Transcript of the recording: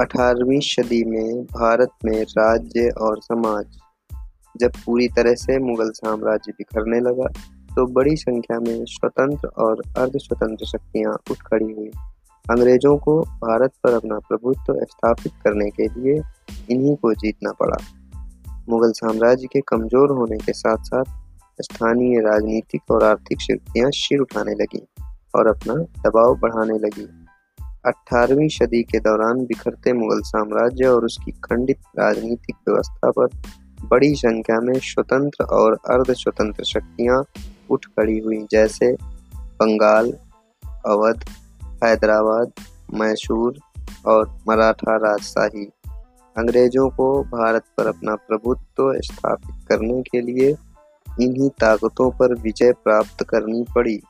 18वीं सदी में भारत में राज्य और समाज जब पूरी तरह से मुगल साम्राज्य बिखरने लगा तो बड़ी संख्या में स्वतंत्र और अर्ध स्वतंत्र शक्तियाँ उठ खड़ी हुई। अंग्रेज़ों को भारत पर अपना प्रभुत्व स्थापित करने के लिए इन्हीं को जीतना पड़ा। मुगल साम्राज्य के कमज़ोर होने के साथ साथ स्थानीय राजनीतिक और आर्थिक शक्तियाँ सिर उठाने लगी और अपना दबाव बढ़ाने लगी। 18वीं सदी के दौरान बिखरते मुगल साम्राज्य और उसकी खंडित राजनीतिक व्यवस्था पर बड़ी संख्या में स्वतंत्र और अर्ध स्वतंत्र शक्तियाँ उठ खड़ी हुई, जैसे बंगाल, अवध, हैदराबाद, मैसूर और मराठा राजशाही। अंग्रेज़ों को भारत पर अपना प्रभुत्व स्थापित करने के लिए इन्हीं ताकतों पर विजय प्राप्त करनी पड़ी।